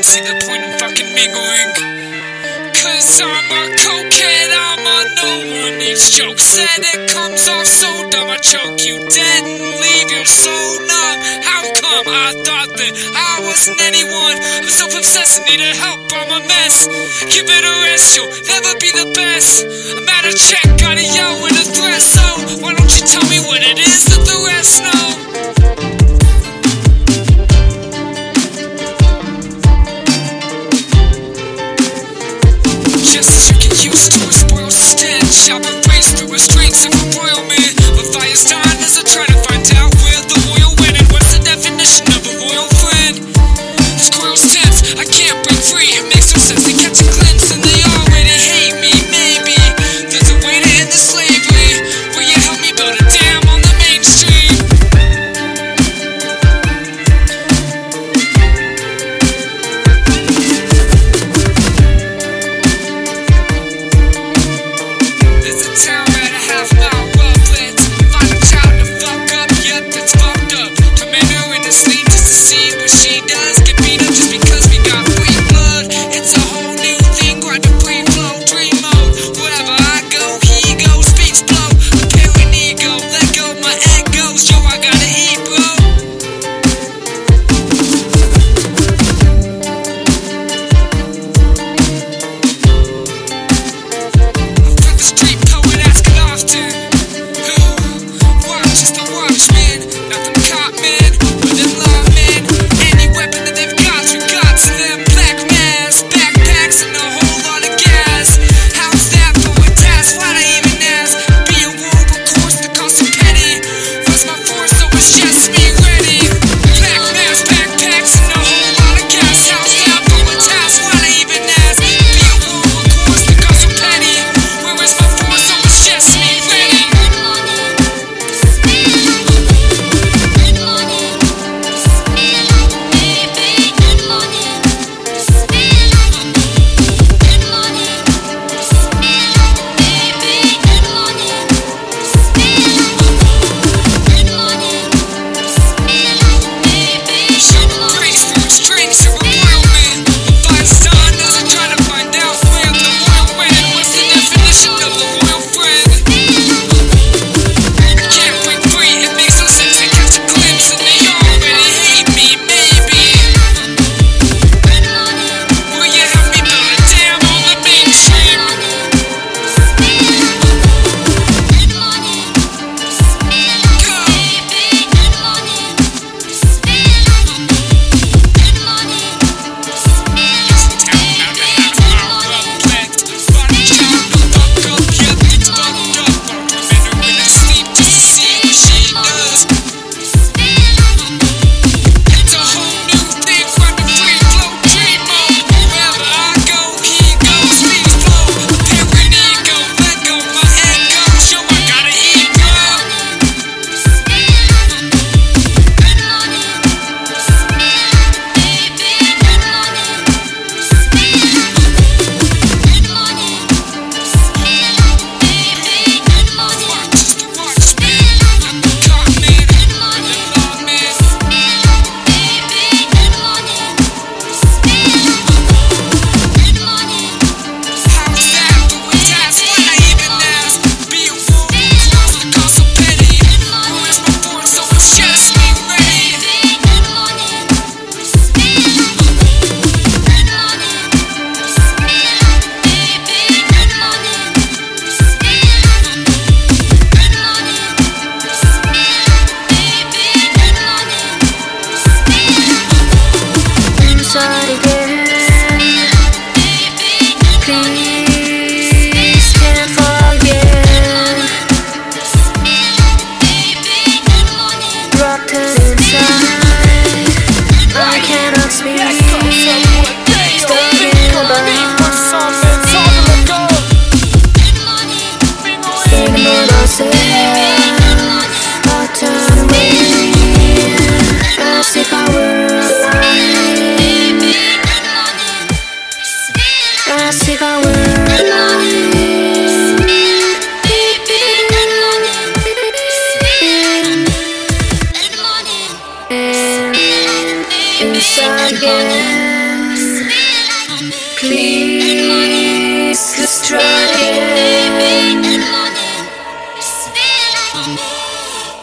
See the point and fucking mingling. Cause I'm a cokehead, I'm a no one. needs joke said it comes off so dumb. I choke you dead and leave your soul numb. How come I thought that I wasn't anyone? I'm so obsessed, I need a help, I'm a mess. Give it a rest, you'll never be the best. I'm out of check, got a yo and a threat, so why don't you tell me what it is that the rest know? Just like it used to, a spoiled stench I would through the streets of a royal man. With fires dying again.